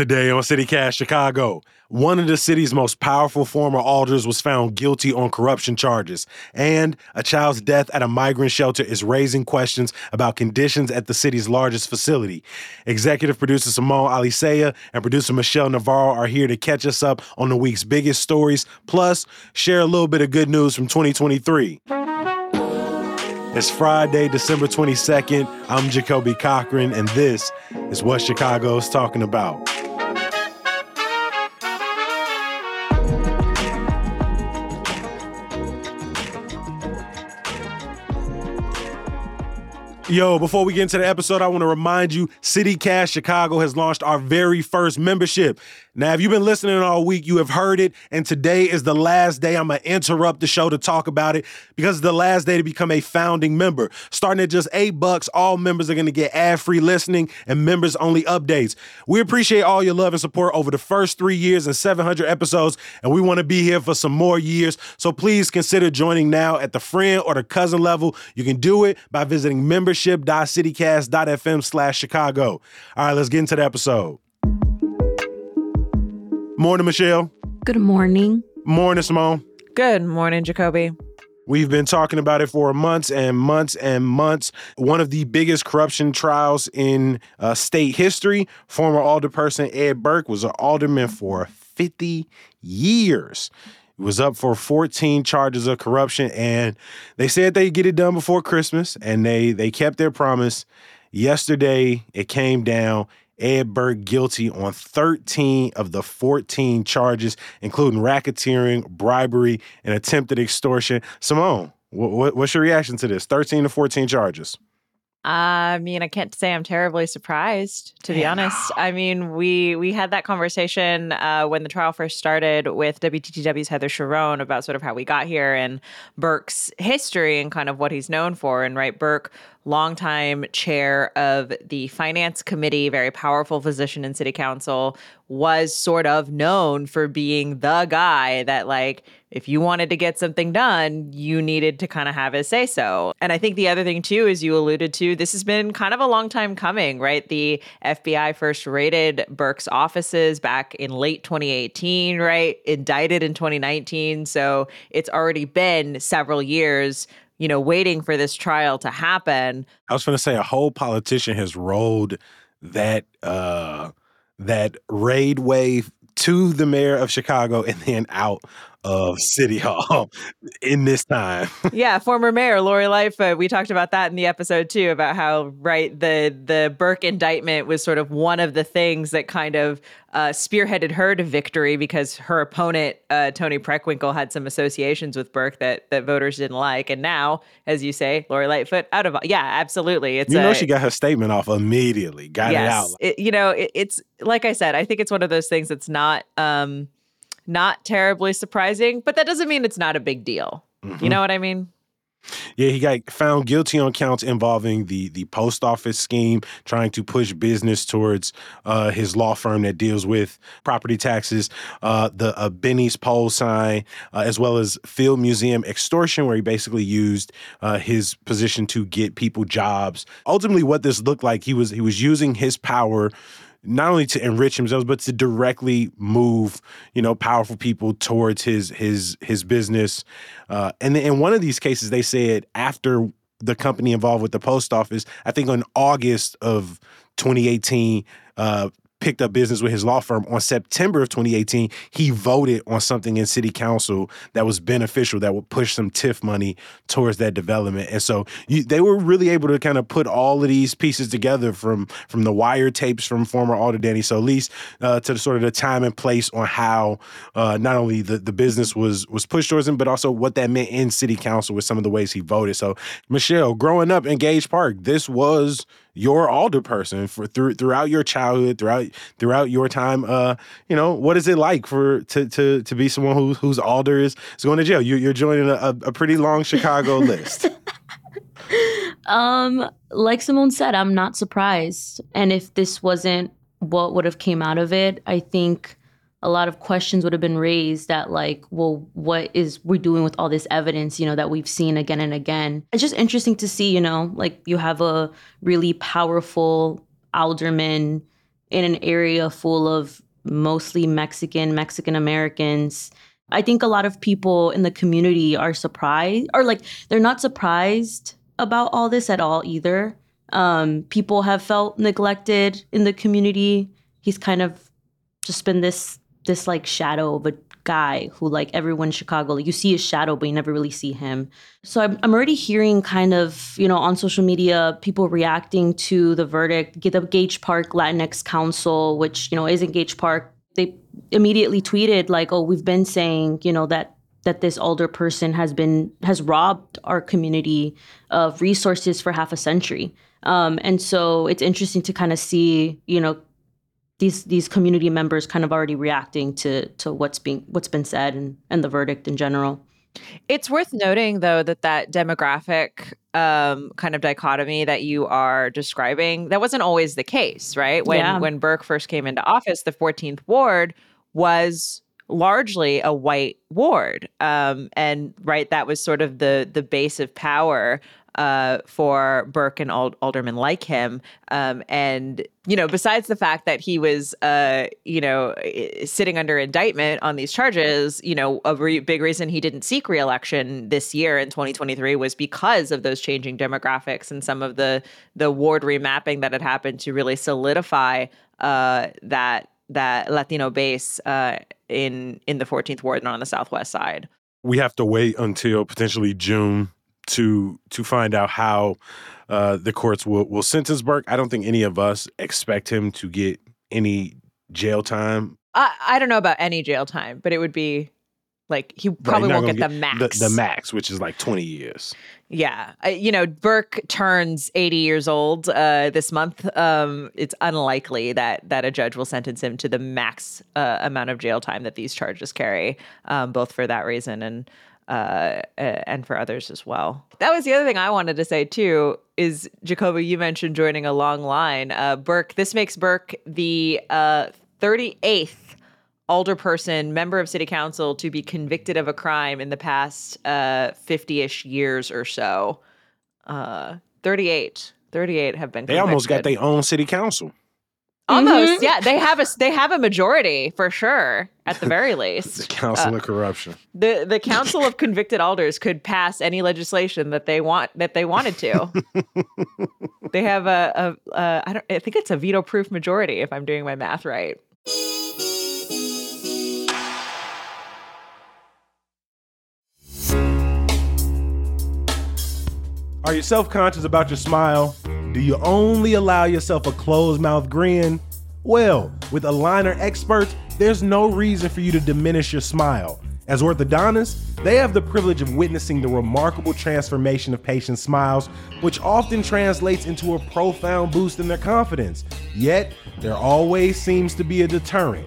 Today on CityCast Chicago, one of the city's most powerful former alders was found guilty on corruption charges, and a child's death at a migrant shelter is raising questions about conditions at the city's largest facility. Executive producer Simone Alicea and producer Michelle Navarro are here to catch us up on the week's biggest stories, plus share a little bit of good news from 2023. It's Friday, December 22nd. I'm Jacoby Cochran, and this is what Chicago's talking about. Yo, before we get into the episode, I want to remind you CityCast Chicago has launched our very first membership. Now, if you've been listening all week, you have heard it, and today is the last day. I'm going to interrupt the show to talk about it because it's the last day to become a founding member. Starting at just eight bucks, all members are going to get ad-free listening and members-only updates. We appreciate all your love and support over the first three years and 700 episodes, and we want to be here for some more years. So please consider joining now at the friend or the cousin level. You can do it by visiting membership.citycast.fm slash Chicago. All right, let's get into the episode. Morning, Michelle. Good morning. Morning, Simone. Good morning, Jacoby. We've been talking about it for months and months and months. One of the biggest corruption trials in uh, state history. Former alderperson Ed Burke was an alderman for 50 years. He was up for 14 charges of corruption, and they said they'd get it done before Christmas, and they they kept their promise. Yesterday, it came down. Ed Burke guilty on 13 of the 14 charges, including racketeering, bribery, and attempted extortion. Simone, what, what's your reaction to this? 13 to 14 charges. I mean, I can't say I'm terribly surprised, to be honest. I mean, we we had that conversation uh, when the trial first started with WTTW's Heather Cherone about sort of how we got here and Burke's history and kind of what he's known for. And right, Burke longtime chair of the finance committee, very powerful physician in city council, was sort of known for being the guy that, like, if you wanted to get something done, you needed to kind of have his say so. And I think the other thing, too, as you alluded to, this has been kind of a long time coming, right? The FBI first raided Burke's offices back in late 2018, right? Indicted in 2019. So it's already been several years you know, waiting for this trial to happen. I was going to say a whole politician has rolled that uh that raid wave to the mayor of Chicago and then out of City Hall in this time. yeah, former mayor Lori Lightfoot. We talked about that in the episode too, about how right the the Burke indictment was sort of one of the things that kind of uh, spearheaded her to victory because her opponent uh, Toni Preckwinkle had some associations with Burke that that voters didn't like, and now, as you say, Lori Lightfoot out of yeah, absolutely. It's you know a, she got her statement off immediately, got yes, it out. It, you know, it, it's like I said, I think it's one of those things that's not. Um, not terribly surprising, but that doesn't mean it's not a big deal. Mm-hmm. You know what I mean? Yeah, he got found guilty on counts involving the the post office scheme, trying to push business towards uh, his law firm that deals with property taxes, uh, the uh, Binny's pole sign, uh, as well as Field Museum extortion, where he basically used uh, his position to get people jobs. Ultimately, what this looked like, he was he was using his power not only to enrich himself but to directly move you know powerful people towards his his his business. Uh, and in one of these cases they said after the company involved with the post office i think in august of 2018 uh, picked up business with his law firm on September of 2018, he voted on something in city council that was beneficial, that would push some TIF money towards that development. And so you, they were really able to kind of put all of these pieces together from from the wire tapes from former Alder Danny Solis uh, to the sort of the time and place on how uh, not only the, the business was was pushed towards him, but also what that meant in city council with some of the ways he voted. So Michelle, growing up in Gage Park, this was your alder person for through, throughout your childhood, throughout throughout your time. Uh, you know, what is it like for to to to be someone who whose alder is, is going to jail? You, you're joining a, a pretty long Chicago list. um, like Simone said, I'm not surprised. And if this wasn't what would have came out of it, I think a lot of questions would have been raised that like well what is we're doing with all this evidence you know that we've seen again and again. It's just interesting to see you know like you have a really powerful alderman in an area full of mostly mexican mexican americans. I think a lot of people in the community are surprised or like they're not surprised about all this at all either. Um, people have felt neglected in the community. He's kind of just been this this like shadow of a guy who like everyone in Chicago, like you see his shadow, but you never really see him. So I'm, I'm already hearing kind of, you know, on social media, people reacting to the verdict, get the Gage Park Latinx Council, which, you know, is in Gage Park. They immediately tweeted like, oh, we've been saying, you know, that that this older person has been has robbed our community of resources for half a century. Um, and so it's interesting to kind of see, you know, these these community members kind of already reacting to to what's being what's been said and and the verdict in general. It's worth noting, though, that that demographic um, kind of dichotomy that you are describing that wasn't always the case, right? When yeah. when Burke first came into office, the 14th ward was largely a white ward, um, and right that was sort of the the base of power uh, for Burke and Ald- aldermen like him. Um, and, you know, besides the fact that he was, uh, you know, sitting under indictment on these charges, you know, a re- big reason he didn't seek reelection this year in 2023 was because of those changing demographics and some of the the ward remapping that had happened to really solidify uh, that that Latino base uh, in in the 14th ward and on the southwest side. We have to wait until potentially June to to find out how uh, the courts will will sentence Burke. I don't think any of us expect him to get any jail time. I, I don't know about any jail time, but it would be like he probably right, won't get, get, the max. The, the, max, which is like 20 years. Yeah. Uh, you know, Burke turns 80 years old uh, this month. Um, it's unlikely that that a judge will sentence him to the max uh, amount of jail time that these charges carry, um, both for that reason and uh, and for others as well. That was the other thing I wanted to say too. Is Jacoby? You mentioned joining a long line. Uh, Burke. This makes Burke the uh, 38th alderperson, member of city council, to be convicted of a crime in the past 50-ish uh, years or so. Uh, 38. 38 have been. They almost got their own city council. Almost, mm-hmm. yeah. They have a they have a majority for sure, at the very least. the Council uh, of Corruption. The the Council of Convicted Alders could pass any legislation that they want that they wanted to. they have a, a, a I don't I think it's a veto proof majority if I'm doing my math right. Are you self conscious about your smile? Do you only allow yourself a closed mouth grin? Well, with aligner experts, there's no reason for you to diminish your smile. As orthodontists, they have the privilege of witnessing the remarkable transformation of patients' smiles, which often translates into a profound boost in their confidence. Yet, there always seems to be a deterrent.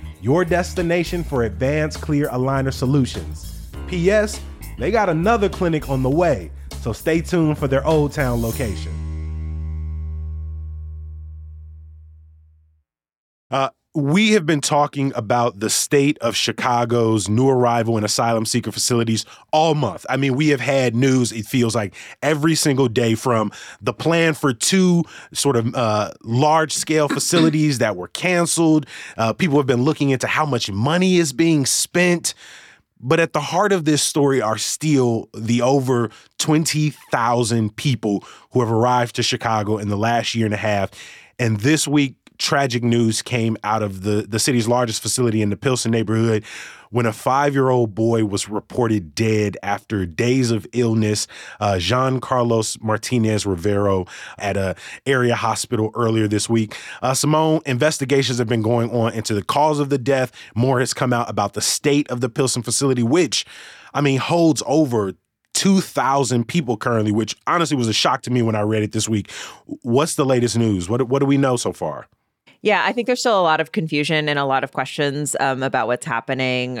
your destination for advanced clear aligner solutions. P.S. They got another clinic on the way, so stay tuned for their Old Town location. We have been talking about the state of Chicago's new arrival and asylum seeker facilities all month. I mean, we have had news, it feels like every single day from the plan for two sort of uh, large scale facilities that were canceled. Uh, people have been looking into how much money is being spent. But at the heart of this story are still the over 20,000 people who have arrived to Chicago in the last year and a half. And this week, tragic news came out of the, the city's largest facility in the Pilsen neighborhood when a five year old boy was reported dead after days of illness. Uh, Jean Carlos Martinez Rivero at a area hospital earlier this week. Uh, Simone, investigations have been going on into the cause of the death. More has come out about the state of the Pilsen facility, which, I mean, holds over 2,000 people currently, which honestly was a shock to me when I read it this week. What's the latest news? What, what do we know so far? Yeah, I think there's still a lot of confusion and a lot of questions um, about what's happening.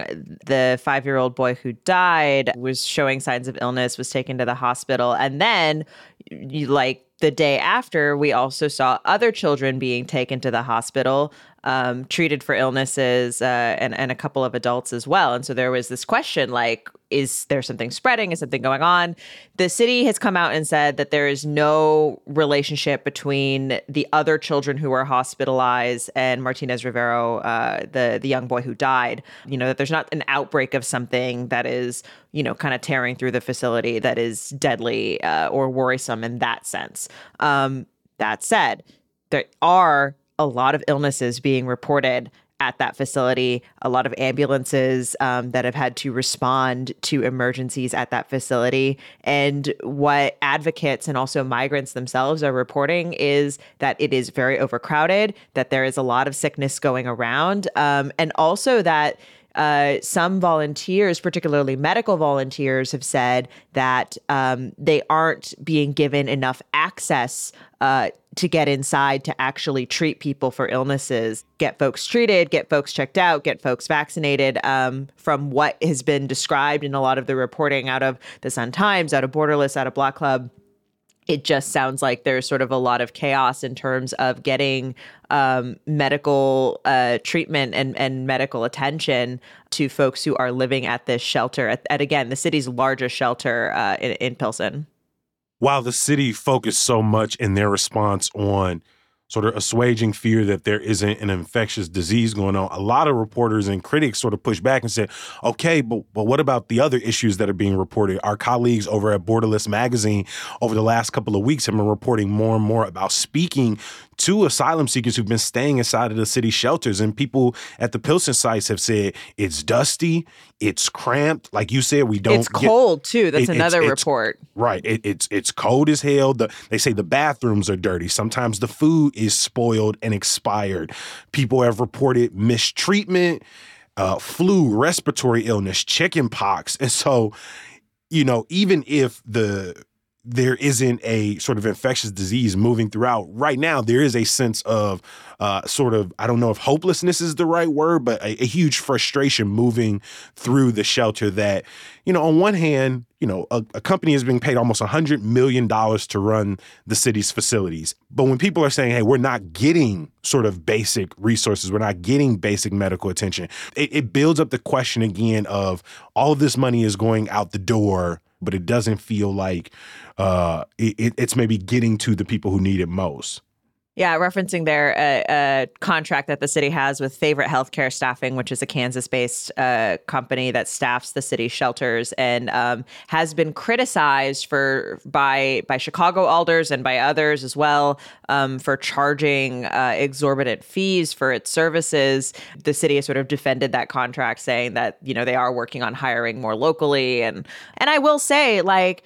The five year old boy who died was showing signs of illness, was taken to the hospital. And then, like the day after, we also saw other children being taken to the hospital um, treated for illnesses uh, and, and a couple of adults as well. And so there was this question like, is there something spreading? Is something going on? The city has come out and said that there is no relationship between the other children who were hospitalized and Martinez Rivero, uh, the the young boy who died. You know that there's not an outbreak of something that is you know kind of tearing through the facility that is deadly uh, or worrisome in that sense. Um, that said, there are a lot of illnesses being reported at that facility, a lot of ambulances um, that have had to respond to emergencies at that facility. And what advocates and also migrants themselves are reporting is that it is very overcrowded, that there is a lot of sickness going around, um, and also that uh, some volunteers, particularly medical volunteers, have said that um, they aren't being given enough access uh, to get inside to actually treat people for illnesses, get folks treated, get folks checked out, get folks vaccinated. Um, from what has been described in a lot of the reporting out of the Sun Times, out of Borderless, out of Block Club, it just sounds like there's sort of a lot of chaos in terms of getting um, medical uh, treatment and, and medical attention to folks who are living at this shelter at, at again the city's largest shelter uh, in, in Pilsen. While the city focused so much in their response on sort of assuaging fear that there isn't an infectious disease going on. A lot of reporters and critics sort of pushed back and said, okay, but, but what about the other issues that are being reported? Our colleagues over at Borderless Magazine over the last couple of weeks have been reporting more and more about speaking to asylum seekers who've been staying inside of the city shelters. And people at the Pilsen sites have said it's dusty, it's cramped. Like you said, we don't. It's cold too. That's it, another it's, report. It's, right. It, it's it's cold as hell. The, they say the bathrooms are dirty. Sometimes the food is spoiled and expired. People have reported mistreatment, uh, flu, respiratory illness, chicken pox, and so you know even if the there isn't a sort of infectious disease moving throughout. Right now, there is a sense of uh, sort of, I don't know if hopelessness is the right word, but a, a, huge frustration moving through the shelter that, you know, on one hand, you know, a, a company is being paid almost $100 million to run the city's facilities. But when people are saying, hey, we're not getting sort of basic resources, we're not getting basic medical attention, it, it builds up the question again of all of this money is going out the door but it doesn't feel like uh, it, it's maybe getting to the people who need it most. Yeah, referencing their uh, uh, contract that the city has with Favorite Healthcare Staffing, which is a Kansas-based uh, company that staffs the city shelters, and um, has been criticized for by by Chicago alders and by others as well um, for charging uh, exorbitant fees for its services. The city has sort of defended that contract, saying that you know they are working on hiring more locally, and and I will say like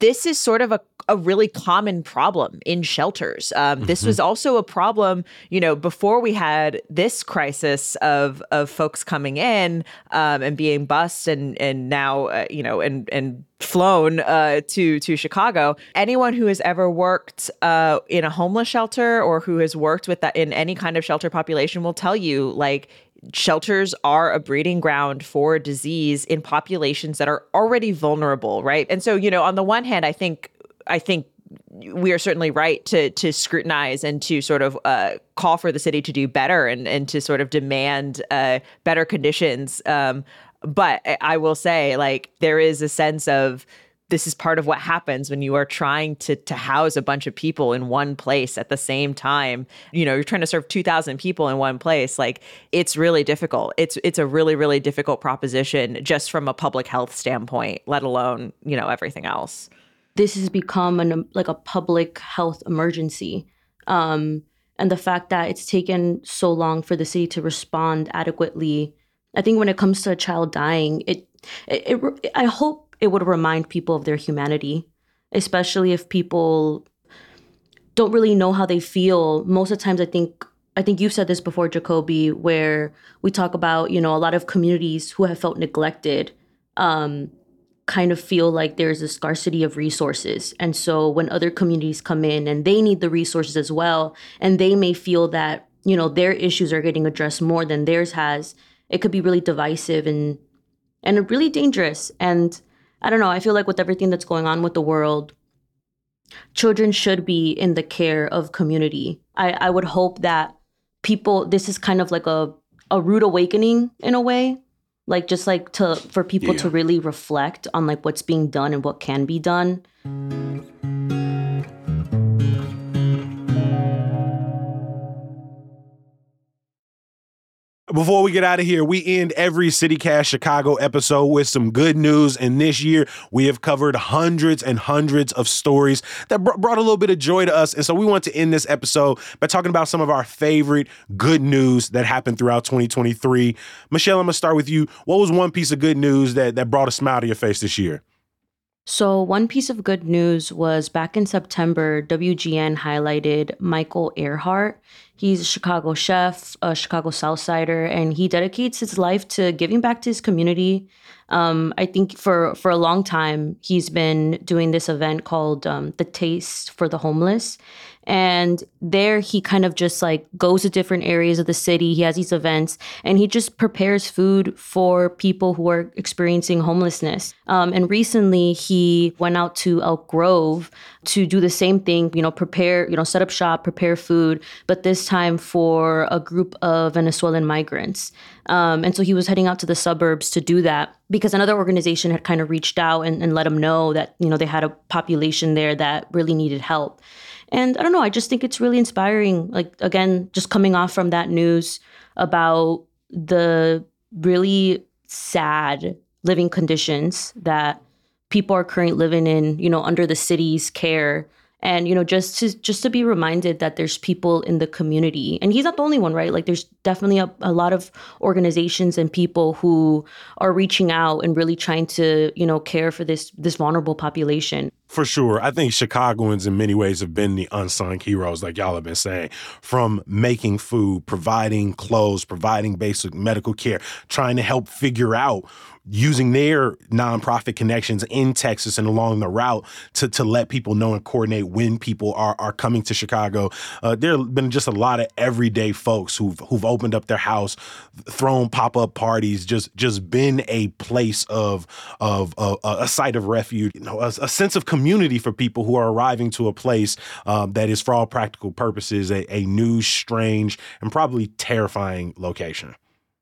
this is sort of a, a really common problem in shelters. Um, mm-hmm. This was also a problem, you know, before we had this crisis of of folks coming in um, and being bused and and now uh, you know and and flown uh, to to Chicago. Anyone who has ever worked uh, in a homeless shelter or who has worked with that in any kind of shelter population will tell you like shelters are a breeding ground for disease in populations that are already vulnerable, right? And so, you know, on the one hand, I think I think we are certainly right to to scrutinize and to sort of uh, call for the city to do better and and to sort of demand uh, better conditions. Um, but I will say, like, there is a sense of this is part of what happens when you are trying to to house a bunch of people in one place at the same time. You know, you're trying to serve 2000 people in one place. Like it's really difficult. It's it's a really really difficult proposition just from a public health standpoint, let alone, you know, everything else. This has become an like a public health emergency. Um and the fact that it's taken so long for the city to respond adequately. I think when it comes to a child dying, it it, it I hope it would remind people of their humanity, especially if people don't really know how they feel. Most of the times, I think I think you've said this before, Jacoby, where we talk about you know a lot of communities who have felt neglected. Um, kind of feel like there's a scarcity of resources. And so when other communities come in and they need the resources as well, and they may feel that, you know, their issues are getting addressed more than theirs has, it could be really divisive and and really dangerous. And I don't know. I feel like with everything that's going on with the world, children should be in the care of community. I, I would hope that people, this is kind of like a, a rude awakening in a way. Like just like to for people yeah. to really reflect on like what's being done and what can be done. Before we get out of here, we end every CityCast Chicago episode with some good news. And this year, we have covered hundreds and hundreds of stories that br- brought a little bit of joy to us. And so we want to end this episode by talking about some of our favorite good news that happened throughout 2023. Michelle, I'm going to start with you. What was one piece of good news that, that brought a smile to your face this year? So, one piece of good news was back in September, WGN highlighted Michael Earhart. He's a Chicago chef, a Chicago Southsider, and he dedicates his life to giving back to his community. Um, I think for for a long time, he's been doing this event called um, the Taste for the Homeless, and there he kind of just like goes to different areas of the city. He has these events and he just prepares food for people who are experiencing homelessness. Um, and recently he went out to Elk Grove to do the same thing, you know, prepare, you know, set up shop, prepare food, but this time for a group of Venezuelan migrants. Um, and so he was heading out to the suburbs to do that because another organization had kind of reached out and, and let him know that, you know, they had a population there that really needed help. And I don't know, I just think it's really inspiring. Like, again, just coming off from that news about the really sad living conditions that people are currently living in, you know, under the city's care and you know just to just to be reminded that there's people in the community. And he's not the only one right? Like there's definitely a, a lot of organizations and people who are reaching out and really trying to you know care for this this vulnerable population for sure. I think Chicagoans in many ways have been the unsung heroes, like y'all have been saying, from making food, providing clothes, providing basic medical care, trying to help figure out using their nonprofit connections in Texas and along the route to, to let people know and coordinate when people are, are coming to Chicago. Uh, there have been just a lot of everyday folks who've who've opened up their house, thrown pop up parties, just just been a place of of, of a site of refuge, you know, a, a, sense of community for people who are arriving to a place um, that is, for all practical purposes, a, a new, strange, and probably terrifying location.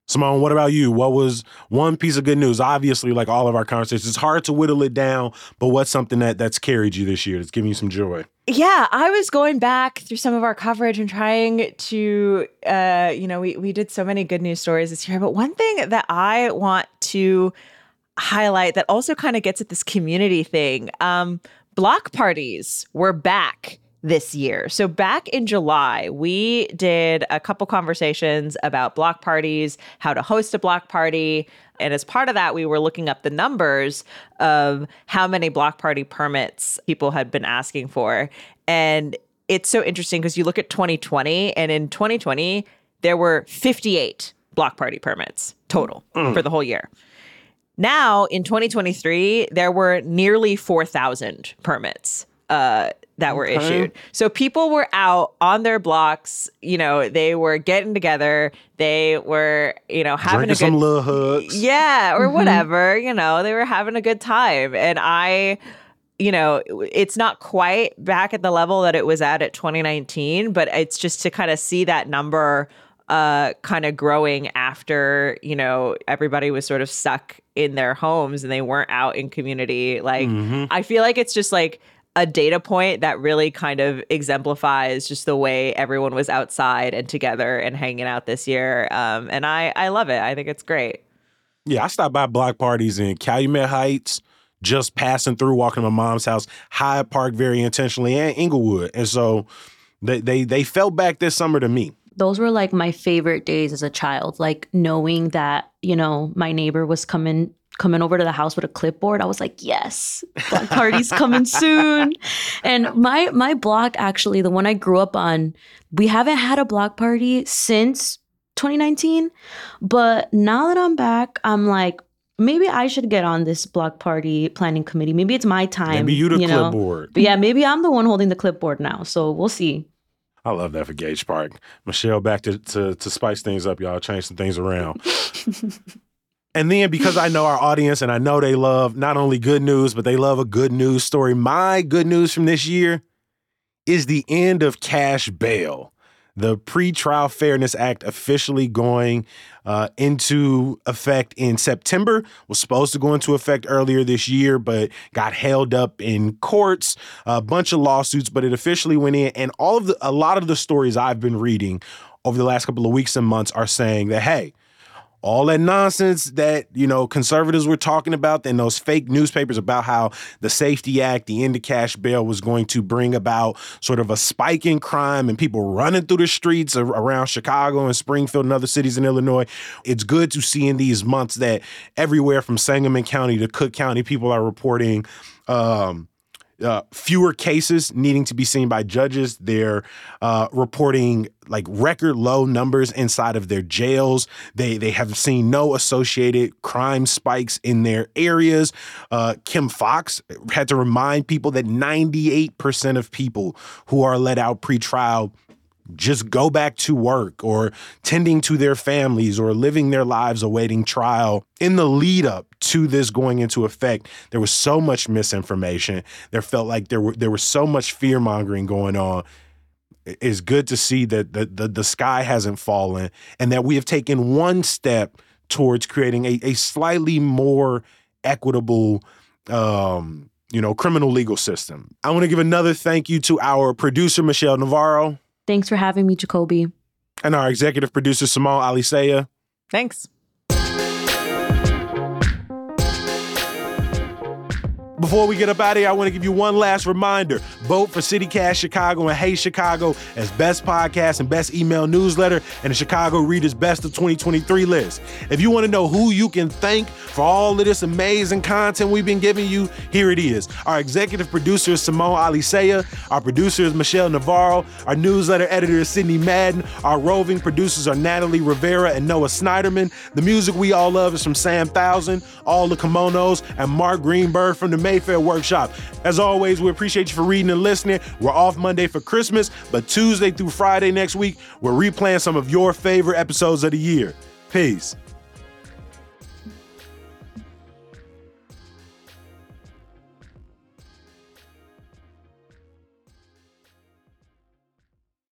Simone, what about you? What was one piece of good news? Obviously, like all of our conversations, it's hard to whittle it down, but what's something that that's carried you this year that's giving you some joy? Yeah, I was going back through some of our coverage and trying to, uh, you know, we we did so many good news stories this year, but one thing that I want to highlight that also kind of gets at this community thing, um, block parties were back this year. So back in July, we did a couple conversations about block parties, how to host a block party. And as part of that, we were looking up the numbers of how many block party permits people had been asking for. And it's so interesting because you look at 2020, and in 2020, there were 58 block party permits total mm. for the whole year. Now in 2023, there were nearly 4,000 permits. Uh, that were okay. issued. So people were out on their blocks, you know, they were getting together, they were, you know, having Drinking a good some little hugs. Yeah, or mm-hmm. whatever, you know, they were having a good time. And I you know, it's not quite back at the level that it was at at 2019, but it's just to kind of see that number uh, kind of growing after you know everybody was sort of stuck in their homes and they weren't out in community. Like mm-hmm. I feel like it's just like a data point that really kind of exemplifies just the way everyone was outside and together and hanging out this year. Um, and I I love it. I think it's great. Yeah, I stopped by block parties in Calumet Heights, just passing through, walking to my mom's house, Hyde Park very intentionally, and Englewood. And so they they they felt back this summer to me those were like my favorite days as a child like knowing that you know my neighbor was coming coming over to the house with a clipboard i was like yes block party's coming soon and my my block actually the one i grew up on we haven't had a block party since 2019 but now that i'm back i'm like maybe I should get on this block party planning committee. Maybe it's my time. Maybe you the you know? clipboard. But yeah, maybe I'm the one holding the clipboard now. So we'll see. I love that for Gage Park. Michelle, back to, to, to spice things up, y'all. Change some things around. and then because I know our audience and I know they love not only good news, but they love a good news story. My good news from this year is the end of cash bail the Pretrial Fairness Act officially going uh, into effect in September. Was supposed to go into effect earlier this year, but got held up in courts. A bunch of lawsuits, but it officially went in. And all of the, a lot of the stories I've been reading over the last couple of weeks and months are saying that hey, all that nonsense that you know conservatives were talking about and those fake newspapers about how the SAFE-T Act the end of cash bail was going to bring about sort of a spike in crime and people running through the streets around chicago and springfield and other cities in illinois. It's good to see in these months that everywhere from sangamon county to cook county people are reporting um, uh, fewer cases needing to be seen by judges. They're uh, reporting like record low numbers inside of their jails. They they have seen no associated crime spikes in their areas. Uh, Kim Foxx had to remind people that 98% of people who are let out pretrial just go back to work or tending to their families or living their lives awaiting trial. In the lead up to this going into effect, there was so much misinformation. There felt like there were there was so much fear mongering going on. It's good to see that the, the, the sky hasn't fallen and that we have taken one step towards creating a, a slightly more equitable um, you know, criminal legal system. I want to give another thank you to our producer, Michelle Navarro. Thanks for having me, Jacoby. And our executive producer, Simone Alicea. Thanks. Before we get up out of here, I want to give you one last reminder. Vote for CityCast Chicago and Hey Chicago as best podcast and best email newsletter and the Chicago Reader's Best of 2023 list. If you want to know who you can thank for all of this amazing content we've been giving you, here it is. Our executive producer is Simone Alicea. Our producer is Michelle Navarro. Our newsletter editor is Sydney Madden. Our roving producers are Natalie Rivera and Noah Snyderman. The music we all love is from Sam Thousand, All the Kimonos, and Mark Greenberg from the Mayfair Workshop. As always, we appreciate you for reading and listening. We're off Monday for Christmas, but Tuesday through Friday next week, we're replaying some of your favorite episodes of the year. Peace.